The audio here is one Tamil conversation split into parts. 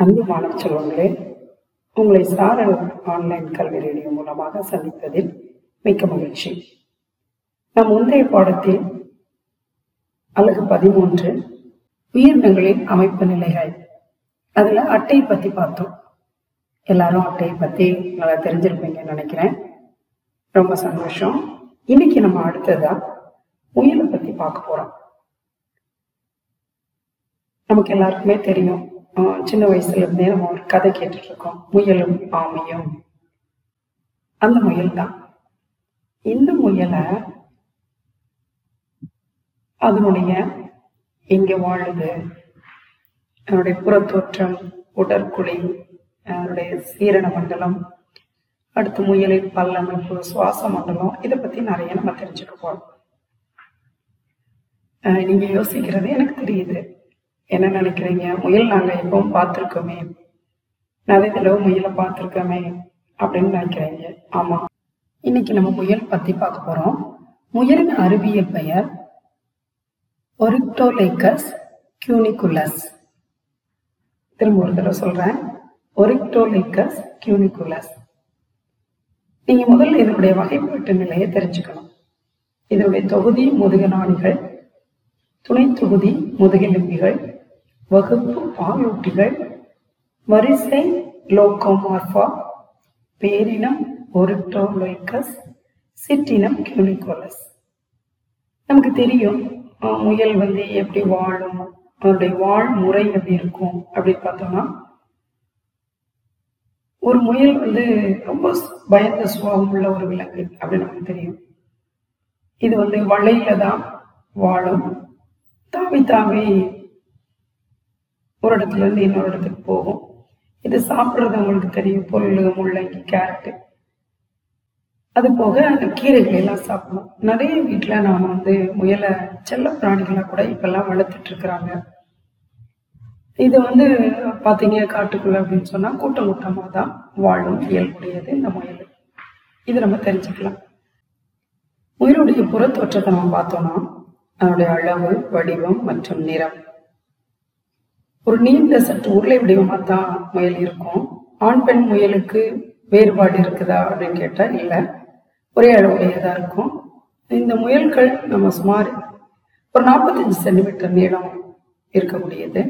அன்பு மாணவ செல்வங்களே உங்களை சாரல் ஆன்லைன் கல்வி ரேடியோ மூலமாக சந்திப்பதில் மிக்க மகிழ்ச்சி. நம் முந்தைய பாடத்தில் அழகு பதிமூன்று உயிரினங்களின் அமைப்பு நிலைகள். அதுல அட்டை பத்தி பார்த்தோம். எல்லாரும் அட்டையை பத்தி நல்லா தெரிஞ்சிருப்பீங்கன்னு நினைக்கிறேன். ரொம்ப சந்தோஷம். இன்னைக்கு நம்ம அடுத்ததா உயிரை பத்தி பார்க்க போறோம். நமக்கு எல்லாருக்குமே தெரியும். சின்ன வயசுல இருந்தே நம்ம ஒரு கதை கேட்டுட்டு இருக்கோம் முயலும் ஆமையும். அந்த முயல் தான். இந்த முயலை அதனுடைய எங்க வாழுது? அதனுடைய புறத்தோற்றம் உடற்குழி அதனுடைய சீரண மண்டலம் அடுத்து முயலின் பல்லமைப்பு சுவாச மண்டலம் இதை பத்தி நிறைய நம்ம தெரிஞ்சுக்க போறோம். நீங்க யோசிக்கிறது எனக்கு தெரியுது. என்ன நினைக்கிறீங்க? முயல் நாங்கள் எப்பவும் பார்த்துருக்கோமே. நிறைய தடவை முயலை பார்த்துருக்கோமே அப்படின்னு நினைக்கிறீங்க. ஆமா. இன்னைக்கு நம்ம முயல் பத்தி பார்க்க போறோம். முயலின் அறிவியல் பெயர் ஒரிக்டோலைக்கஸ் கியூனிகுலஸ். திரும்ப ஒரு தடவை சொல்றேன். Oryctolagus cuniculus. நீங்க முதல்ல இதனுடைய வகைப்பாட்டு நிலையை தெரிஞ்சுக்கணும். இதனுடைய தொகுதி முதுகநாடிகள் துணை தொகுதி முதுகெலும்பிகள் வகுப்பு பாலூட்டிகள் வரிசை குளோகோமார்பா பேரினம் ஒரிக்டோலைக்கஸ் சிற்றினம் கியூனிகோலஸ். நமக்கு தெரியும் முயல் வந்து எப்படி வாழும் அதனுடைய வாழ் முறை எப்படி இருக்கும் அப்படின்னு பார்த்தோம்னா ஒரு முயல் வந்து ரொம்ப பயந்த சுபாவம் உள்ள ஒரு விலங்கு அப்படின்னு நமக்கு தெரியும். இது வந்து வலையில தான் வாழும். தாவி தாவி ஒரு இடத்துல இருந்து இன்னொரு இடத்துக்கு போகும். இது சாப்பிட்றது உங்களுக்கு தெரியும். பொருள் முள்ளங்கி கேரட்டு. அது போக அந்த கீரைகள் எல்லாம் சாப்பிடும் நிறைய வீட்டில் நாம வந்து முயலை செல்ல பிராணிகளை கூட இப்பெல்லாம் வளர்த்துட்டு இருக்கிறாங்க. இது வந்து பார்த்தீங்க காட்டுக்குள்ள அப்படின்னு சொன்னா கூட்டம் கூட்டமாக தான் வாழும் இயல்புடையது இந்த முயல். இது நம்ம தெரிஞ்சுக்கலாம். உயிருடைய புறத்தோற்றத்தை நம்ம பார்த்தோம்னா அதனுடைய அளவு வடிவம் மற்றும் நிறம். ஒரு நீண்ட சற்று உருளை வடிவமாக தான் முயல் இருக்கும். ஆண் பெண் முயலுக்கு வேறுபாடு இருக்குதா அப்படின்னு கேட்டால் இல்லை. ஒரே அளவுடையதாக இருக்கும். இந்த முயல்கள் நம்ம சுமார் ஒரு நாற்பத்தஞ்சு சென்டிமீட்டர் நீளம் இருக்கக்கூடியது.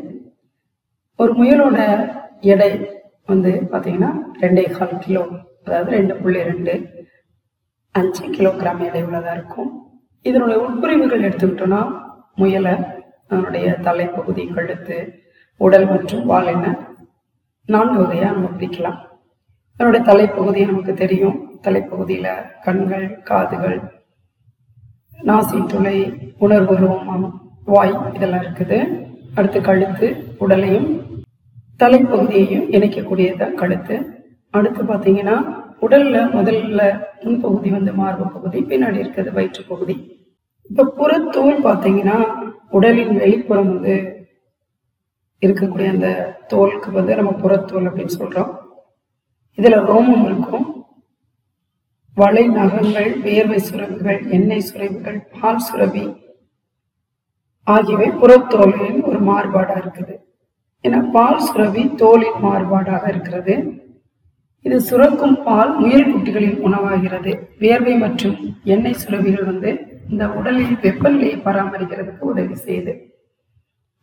ஒரு முயலோட எடை வந்து பார்த்தீங்கன்னா ரெண்டே கால் கிலோ அதாவது ரெண்டு புள்ளி ரெண்டு அஞ்சு கிலோகிராம் எடை உள்ளதாக இருக்கும். இதனுடைய உட்பிரிவுகள் எடுத்துக்கிட்டோம்னா முயலை அதனுடைய தலைப்பகுதி கழுத்து உடல் மற்றும் வால் என நான்கு வகையா நம்ம பிரிக்கலாம். அதனுடைய தலைப்பகுதி நமக்கு தெரியும். தலைப்பகுதியில கண்கள் காதுகள் நாசி துளை உணர்வு ரோமம் வாய் இதெல்லாம் இருக்குது. அடுத்து கழுத்து உடலையும் தலைப்பகுதியையும் இணைக்கக்கூடியதுதான் கழுத்து. அடுத்து பார்த்தீங்கன்னா உடல்ல முதல்ல முன்பகுதி வந்து மார்பு பகுதி பின்னாடி இருக்கிறது வயிற்று பகுதி. இப்ப புறத்தோல் பார்த்தீங்கன்னா உடலின் வெளிப்புறம் வந்து இருக்கக்கூடிய அந்த தோலுக்கு வந்து நம்ம புறத்தோல் அப்படின்னு சொல்றோம். இதுல ரோமம் இருக்கும். வளை நகங்கள் வேர்வை சுரங்குகள் எண்ணெய் சுரப்புகள் பால் சுரபி ஆகியவை புறத்தோலின் ஒரு மாறுபாடா இருக்குது. ஏன்னா பால் சுரவி தோலின் மாறுபாடாக இருக்கிறது. இது சுரக்கும் பால் முயல் குட்டிகளின் உணவாகிறது. வேர்வை மற்றும் எண்ணெய் சுரபிகள் வந்து இந்த உடலில் வெப்பநிலையை பராமரிக்கிறதுக்கு உதவி செய்யுது.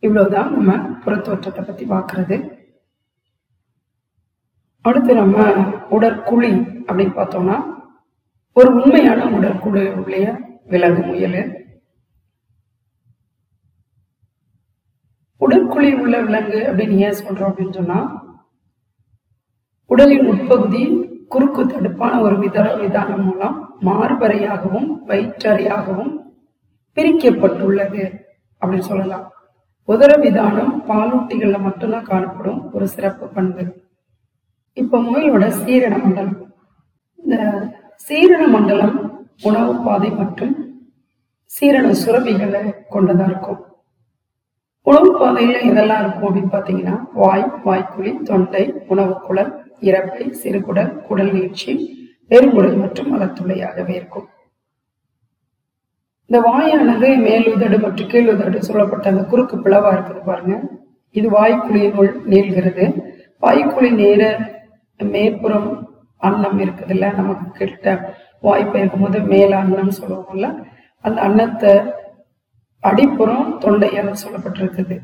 இவ்வளவுதான் நம்ம புறத்தோற்றத்தை பத்தி பார்க்கிறது. அடுத்து நம்ம உடற்குழி அப்படின்னு பார்த்தோம்னா ஒரு உண்மையான உடற்குழி உடைய விலங்கு முயல். உடற்குழி உள்ள விலங்கு அப்படின்னு ஏன் சொல்றோம் அப்படின்னு சொன்னா உடலின் உட்பகுதி குறுக்கு தடுப்பான ஒரு வித விதானம் மூலம் மார்பறையாகவும் வயிற்றறையாகவும் பிரிக்கப்பட்டுள்ளது அப்படின்னு சொல்லலாம். உதர விதானம் பாலூட்டிகளில் மட்டும்தான் காணப்படும். ஒரு சிறப்பு பண்பு. இப்போ முயலோட சீரண மண்டலம். இந்த சீரண மண்டலம் உணவு பாதை மற்றும் சீரண சுரபிகளை கொண்டதாக இருக்கும். உணவு பாதையில இதெல்லாம் இருக்கும் அப்படின்னு பார்த்தீங்கன்னா வாய் வாய்க்குழி தொண்டை உணவு குழல் இறப்பை சிறுகுடல் குடல் நீட்சி பெருங்குடல் மற்றும் மலத்துளையாகவே இருக்கும். இந்த வாயானது மேல் உதடு மற்றும் கீழ் உதடு சொல்லப்பட்ட அந்த குறுக்கு பிளவா இருக்குது பாருங்க. இது வாய்க்குழியினுள் நீள்கிறது. வாய்க்குழி நேர மேற்புறம் அன்னம் இருக்குதுல்ல நமக்கு கிட்ட வாய்ப்பு இருக்கும்போது மேல அன்னம் சொல்லுவோம்ல அந்த அன்னத்தை அடிப்புறம் தொண்டையால் சொல்லப்பட்டிருக்குது.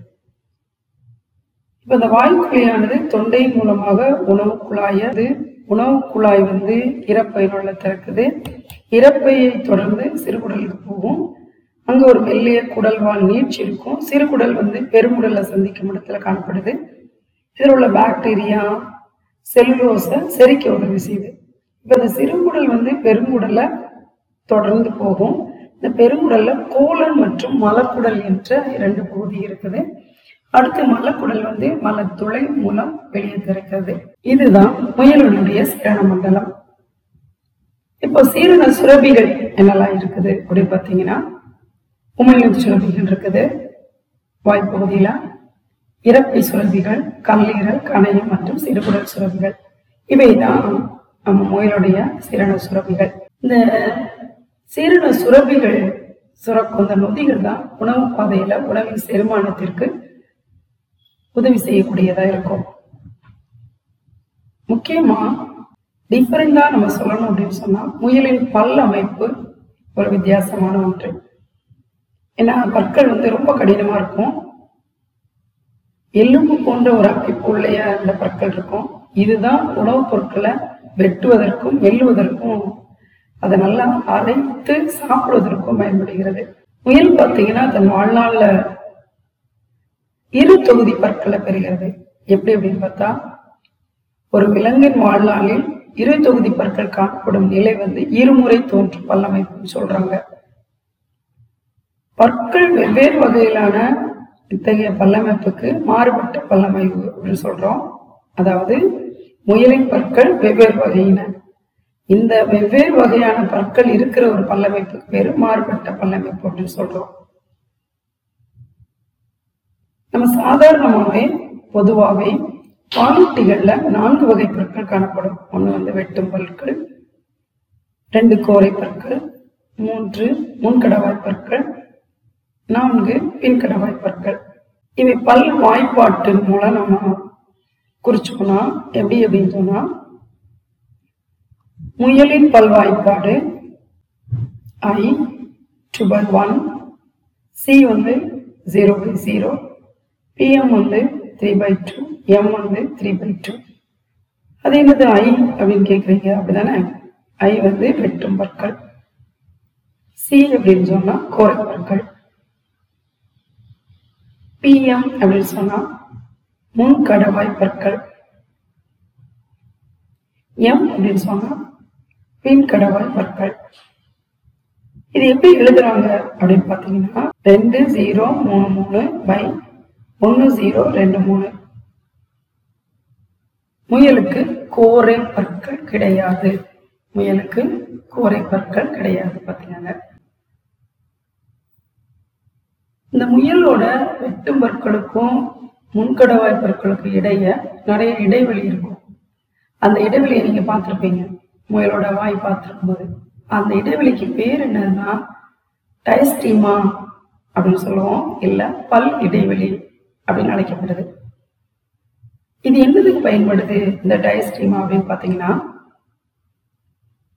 இப்ப இந்த வாய்க்குழியானது தொண்டை மூலமாக உணவு குழாய உணவு குழாய் வந்து இறப்பையினுள்ள திறக்குது. இறப்பையை தொடர்ந்து சிறுகுடலுக்கு போகும். அங்கே ஒரு மெல்லிய குடல்வால் நீட்சி இருக்கும். சிறுகுடல் வந்து பெருங்குடலை சந்திக்கும் இடத்துல காணப்படுது. இதில் உள்ள பாக்டீரியா செல்லுலோஸை செரிக்க உதவி செய்யுது. இப்போ இந்த சிறுகுடல் வந்து பெருங்குடலை தொடர்ந்து போகும். இந்த பெருங்குடலில் கோலன் மற்றும் மலக்குடல் என்ற இரண்டு பகுதி இருக்குது. அடுத்து மலக்குடல் வந்து மலத்துளை மூலம் வெளியே திறக்கிறது. இதுதான் முயலுடைய சீரண மண்டலம் இப்போ சீரண சுரபிகள் என்னெல்லாம் இருக்குது? அப்படின்னு பார்த்தீங்கன்னா உமிழ்நீர் சுரபிகள் இருக்குது. வாய்ப்பகுதியில இறப்பை சுரபிகள் கல்லீரல் கணையம் மற்றும் சிறுகுடல் சுரபிகள். இவைதான் நம்ம முயலுடைய சீரண சுரபிகள். இந்த சீரண சுரபிகள் சுரக்கும் இந்த நொதிகள் தான் உணவு பாதையில உணவின் செரிமானத்திற்கு உதவி செய்யக்கூடியதா இருக்கும். முக்கியமா டிஃபரெண்டா நம்ம சொல்லணும் அப்படின்னு சொன்னா முயலின் பல் அமைப்பு ஒரு வித்தியாசமான ஒன்று. ஏன்னா பற்கள் வந்து ரொம்ப கடினமா இருக்கும். எலும்பு போன்ற ஒரு அமைப்பு உள்ளே அந்த பற்கள் இருக்கும். இதுதான் உணவுப் பொருட்களை வெட்டுவதற்கும் வெல்லுவதற்கும் அதை நல்லா அரைத்து சாப்பிடுவதற்கும் பயன்படுகிறது. முயல் பார்த்தீங்கன்னா தன் வாழ்நாள்ல இரு தொகுதி பற்களை பெறுகிறது. எப்படி அப்படின்னு பார்த்தா ஒரு விலங்கின் வாழ்நாளில் இரு தொகுதி பற்கள் காணப்படும் நிலை வந்து இருமுறை தோன்றும் பல்லமைப்புன்னு சொல்றாங்க. பற்கள் வெவ்வேறு வகையிலான இத்தகைய பல்லமைப்புக்கு மாறுபட்ட பல்லமைப்பு அப்படின்னு சொல்றோம். அதாவது முயலின் பற்கள் வெவ்வேறு வகையின. இந்த வெவ்வேறு வகையான பற்கள் இருக்கிற ஒரு பல்லமைப்புக்கு பேரு மாறுபட்ட பல்லமைப்பு அப்படின்னு சொல்றோம். நம்ம சாதாரணமாகவே பொதுவாகவே பாலூட்டிகளில் நான்கு வகை பொருட்கள் காணப்படும். ஒன்று வந்து வெட்டும் பொருட்கள் ரெண்டு கோரை பொருட்கள் மூன்று முன்கடவாய் பொருட்கள் நான்கு பின்கடவாய் பொருட்கள். இவை பல் வாய்ப்பாட்டின் மூலம் நம்ம குறிச்சுக்கணும் எப்படி அப்படின்னு சொன்னா முயலின் பல் வாய்ப்பாடு I two by one C வந்து ஜீரோ பை ஜீரோ பிஎம் வந்து த்ரீ பை டூ எம் வந்து த்ரீ பை டூ அது என்னது ஐ அப்படின்னு கேட்குறீங்க அப்படிதானே? ஐ வந்து வெட்டும் பற்கள். சி அப்படின்னு சொன்னா கோரை பற்கள். பிஎம் அப்படின்னு சொன்னா முன் கடவாய் பற்கள். எம் அப்படின்னு சொன்னா பின் கடவாய் பற்கள். இது எப்படி எழுதுறாங்க அப்படின்னு பார்த்தீங்கன்னா ரெண்டு ஜீரோ மூணு மூணு பை ஒன்னு ஜீரோ ரெண்டு மூணு. முயலுக்கு கோரை பற்கள் கிடையாது. முயலுக்கு கோரை பற்கள் கிடையாது பாத்தீங்கன்னா இந்த முயலோட வெட்டும் பற்களுக்கும் முன்கடவாய் பற்களுக்கும் இடையே நிறைய இடைவெளி இருக்கும். அந்த இடைவெளியை நீங்க பார்த்துருப்பீங்க. முயலோட வாய் பார்த்திருக்கும் போது அந்த இடைவெளிக்கு பேர் என்னன்னா டைஸ்டீமா அப்படின்னு சொல்லுவோம். இல்ல பல் இடைவெளி. அப்படின்னு அழைக்கப்படுது இது என்னதுக்கு பயன்படுது? இந்த டயஸ்டீமா அப்படின்னு பார்த்தீங்கன்னா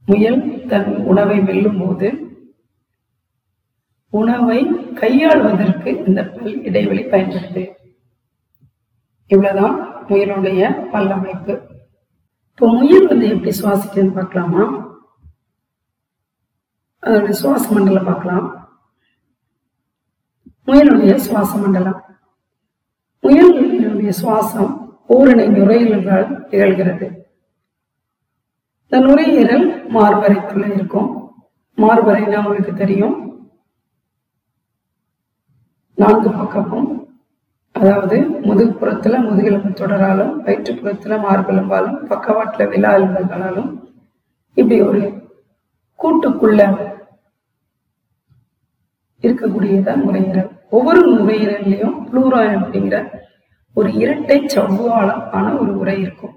முயல் தன் உணவை வெல்லும் போது உணவை கையாள்வதற்கு இந்த பல் இடைவெளி பயன்படுது. இவ்வளவுதான் முயலுடைய பல்லமைப்பு. இப்போ முயல் வந்து எப்படி சுவாசிக்குதுன்னு பார்க்கலாமா? அதோட சுவாச மண்டலம் பார்க்கலாம். முயலுடைய சுவாச மண்டலம். முயலுடைய சுவாசம் பூரணை நுரையீரல்களால் திகழ்கிறது. இந்த நுரையீரல் மார்பறைக்குள்ள இருக்கும். மார்பறைனா உங்களுக்கு தெரியும். நான்கு பக்கமும் அதாவது முதுகுப்புறத்துல முதுகெலும்பு தொடராலும் வயிற்றுப்புறத்துல மார்பெலும்பாலும் பக்கவாட்டுல விழா எலும்புகளாலும் இப்படி ஒரு கூட்டுக்குள்ள இருக்கக்கூடியதான் நுரையீரல். ஒவ்வொரு நுரையீரல்லையும் புளூராய் அப்படிங்கிற ஒரு இரட்டை செவ்வாழம் ஆன ஒரு உரை இருக்கும்.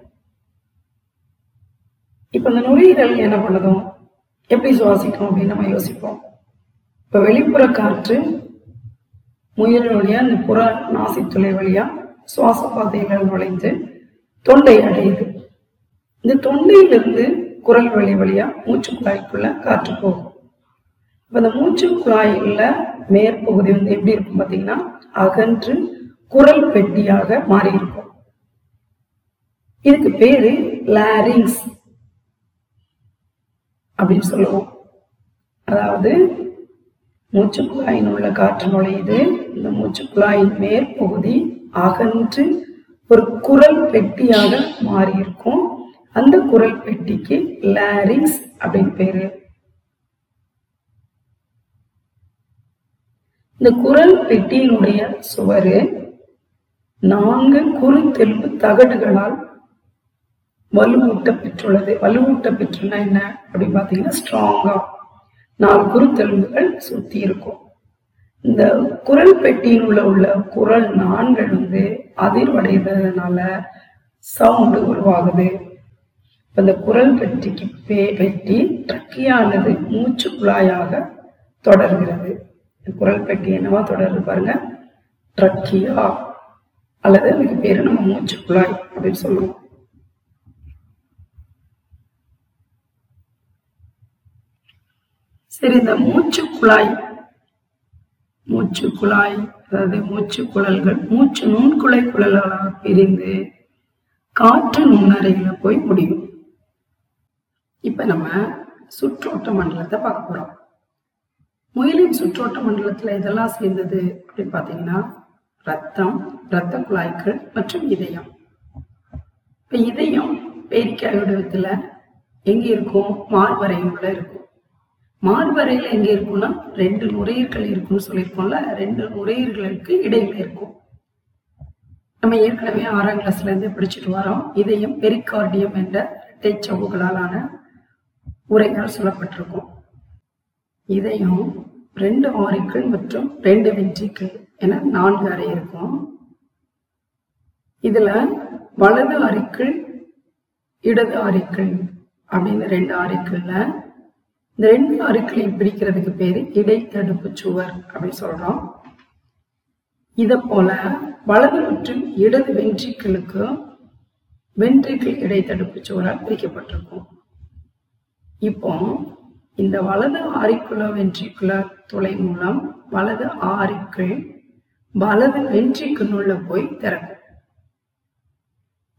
இப்ப இந்த நுரையீரல் என்ன பண்ணுதும்? எப்படி சுவாசிக்கும் அப்படின்னு நம்ம யோசிப்போம். இப்ப வெளிப்புற காற்று முயல் வழியா இந்த புற நாசித்துளை வழியா சுவாச பாதையில நுழைந்து தொண்டை அடையுது. இந்த தொண்டையிலிருந்து குரல் வழி வழியா மூச்சு குழாய்க்குள்ள காற்று போகும். இப்ப இந்த மூச்சு குழாயில மேற்பகுதி வந்து எப்படி இருக்கும் பாத்தீங்கன்னா அகன்று குரல் பெட்டியாக மாறி இருக்கும். இதுக்கு பேரு லாரிங்ஸ் அப்படின்னு சொல்லுவோம். அதாவது மூச்சு குழாயின் உள்ள காற்று நுழையுது. இந்த மூச்சு குழாயின் மேற்பகுதி அகன்று ஒரு குரல் பெட்டியாக மாறி இருக்கும். அந்த குரல் பெட்டிக்கு லாரிங்ஸ் அப்படின்னு பேரு. இந்த குரல் பெட்டியினுடைய சுவரு நான்கு குறுத்தெலும்பு தகடுகளால் வலுவூட்ட பெற்றுள்ளது வலுவூட்ட பெற்றுனா என்ன? அப்படின்னு பார்த்தீங்கன்னா ஸ்ட்ராங்கா நாலு குறுத்தெலும்புகள் சுத்தி இருக்கும். இந்த குரல் பெட்டியில் உள்ள உள்ள குரல் நான்கள் வந்து அதிர்வடைவதனால சவுண்டு உருவாகுது. இப்ப இந்த குரல் பெட்டிக்கு பே- பெட்டி ட்ரக்கியானது மூச்சு குழாயாக தொடர்கிறது. குரல் பெட்டி என்னவா தொடர்பு பாருங்க. ட்ரக்கியா அல்லது அதுக்கு பேரு நம்ம மூச்சு குழாய் அப்படின்னு சொல்லுவோம். சரி இந்த மூச்சு குழாய் மூச்சு குழாய் அதாவது மூச்சு குழல்கள் மூச்சு நுண்குழை குழல்களாக பிரிந்து காற்று நுண்ணறையில போய் முடியும். இப்ப நம்ம சுற்றோட்ட மண்டலத்தை பார்க்க போறோம். முயலின் சுற்றோட்ட மண்டலத்துல இதெல்லாம் சேர்ந்தது அப்படின்னு பாத்தீங்கன்னா ரத்தம் இரத்த குழாய்கள் மற்றும் இதயம். இப்ப இதயம் பேரிக்காய் வடிவத்துல எங்க இருக்கும் மார்பறையுள்ள இருக்கும். மார்பறையில எங்க இருக்கும்னா ரெண்டு நுரையீர்கள் இருக்கும்னு சொல்லியிருக்கோம்ல ரெண்டு நுரையீர்களுக்கு இடையில இருக்கும். நம்ம ஏற்கனவே ஆறாம் கிளாஸ்ல இருந்து படிச்சுட்டு வரோம். இதயம் பெரிகார்டியம் என்ற இரட்டை சவ்வுகளாலான உரைகள் சொல்லப்பட்டிருக்கும் இதயம் ரெண்டு ஆரிக்கள் மற்றும் ரெண்டு வென்ட்ரிக்கிள் என நான்கு அறை இருக்கும். இதுல வலது அறிக்கள் இடது அரிக்கள் அப்படின்னு ரெண்டு அரிக்கள்ல இந்த ரெண்டு அரிக்களையும் பிரிக்கிறதுக்கு பேரு இடைத்தடுப்பு சுவர் அப்படின்னு சொல்றோம். இத போல வலது மற்றும் இடது வென்ட்ரிக்கிளுக்கு வென்ட்ரிக்கிள் இடைத்தடுப்பு சுவரால் பிரிக்கப்பட்டிருக்கும். இப்போ இந்த வலது ஆரிக்குல வென்ட்ரிகுலர் துளை மூலம் வலது ஆரிக்குள் வலது வென்ட்ரிக்குள்ள போய் திறக்கும்.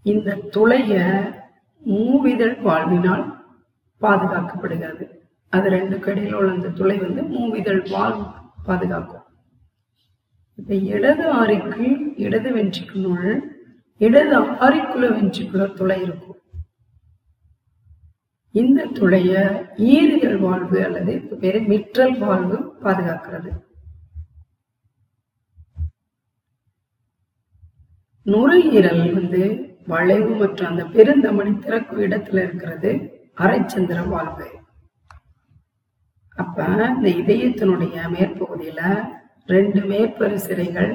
இந்த துளைய மூவிதழ் வாழ்வினால் பாதுகாக்கப்படுகிறது. அது ரெண்டு கடையில் உள்ள அந்த துளை வந்து மூவிதழ் வாழ் பாதுகாக்கும். இப்ப இடது ஆரிக்குள் இடது வென்ட்ரிக்குள் இடது ஆரிக்குள்ள வென்ட்ரிக்குலர் துளை இருக்கும். இந்த துளைய ஈரிதழ் வாழ்வு அல்லது பேரு மிற்றல் வாழ்வு பாதுகாக்கிறது. நுரையீரல் வந்து வளைவு மற்றும் அந்த பெருந்தமணி திறக்கும் இடத்துல இருக்கிறது அரைச்சந்திர வாழ்வு. அப்ப இந்த இதயத்தினுடைய மேற்பகுதியில ரெண்டு மேற்பரு சிறைகள்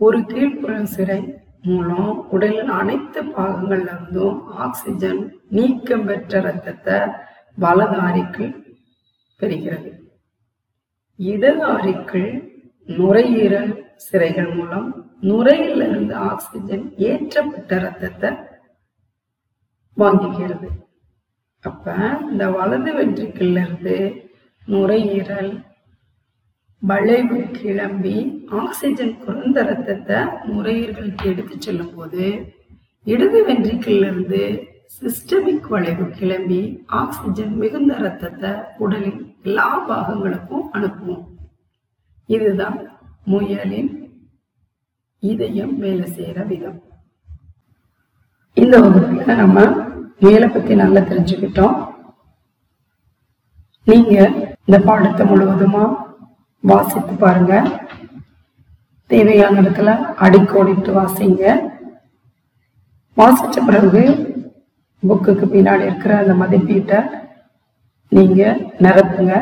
ஒரு கீழ்ப்புற சிறை மூலம் உடலின் அனைத்து பாகங்கள்ல இருந்தும் ஆக்சிஜன் நீக்கம் பெற்ற ரத்தத்தை வலது ஆரிக்குள் பெறுகிறது. இடது ஆரிக்குள் நுரையீரல் சிறைகள் மூலம் நுரையில் இருந்து ஆக்சிஜன் ஏற்றப்பட்ட ரத்தத்தை வாங்கிக்கிறது அப்ப இந்த வலது வென்ட்ரிக்கிள்ல இருந்து நுரையீரல் வளைவு கிளம்பி ஆக்சிஜன் குறைந்த ரத்தத்தை நுரையீரலுக்கு எடுத்து செல்லும் போது இடது வென்ட்ரிக்கிள்ல இருந்து சிஸ்டமிக் வளைவு கிளம்பி ஆக்சிஜன் மிகுந்த ரத்தத்தை உடலின் எல்லா பாகங்களுக்கும் அனுப்புவோம். இதுதான் முயலின் இதயம் வேலை செய்யற விதம். இந்த வகுப்புல நம்ம முயலை பத்தி நல்லா தெரிஞ்சுக்கிட்டோம். நீங்க இந்த பாடத்தை முழுவதுமா வாசித்து பாருங்க. தேவையான இடத்துல அடிக்கோடிட்டு வாசிங்க. வாசித்த பிறகு புக்குக்கு பின்னாடி இருக்கிற அந்த மதிப்பீட்டை நீங்க நிரப்புங்க.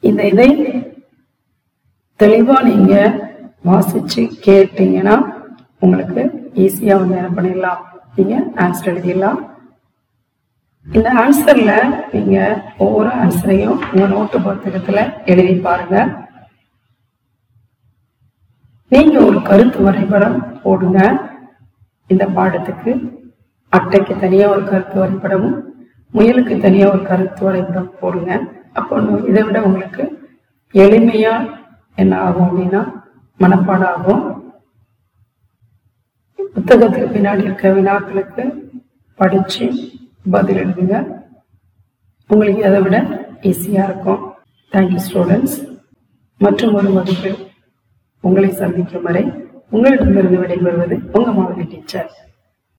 இந்த இதை தெளிவா நீங்க வாசிச்சு கேட்டீங்கன்னா உங்களுக்கு ஈஸியா வந்து என்ன பண்ணிடலாம்? நீங்க ஆன்சர் எழுதிடலாம். இந்த ஆன்சர்ல நீங்க ஒவ்வொரு ஆன்சரையும் உங்க நோட்டு புத்தகத்துல எழுதி பாருங்க. நீங்க ஒரு கருத்து வரைபடம் போடுங்க. இந்த பாடத்துக்கு அட்டைக்கு தனியா ஒரு கருத்து வரைபடமும் முயலுக்கு தனியா ஒரு கருத்து வரைபடம் போடுங்க. அப்போ இதை விட உங்களுக்கு எளிமையா என்ன ஆகும் அப்படின்னா மனப்பாடம் ஆகும் புத்தகத்துக்கு பின்னாடி இருக்க வினாக்களுக்கு படிச்சு பதில் எழுதுங்க உங்களுக்கு அதை விட ஈஸியாக இருக்கும். தேங்க்யூ ஸ்டூடெண்ட்ஸ் மற்றும் ஒரு வகுப்பில் உங்களை சந்திக்கும் வரை உங்களிடமிருந்து விடைபெறுவது உங்க மாதிரி டீச்சர்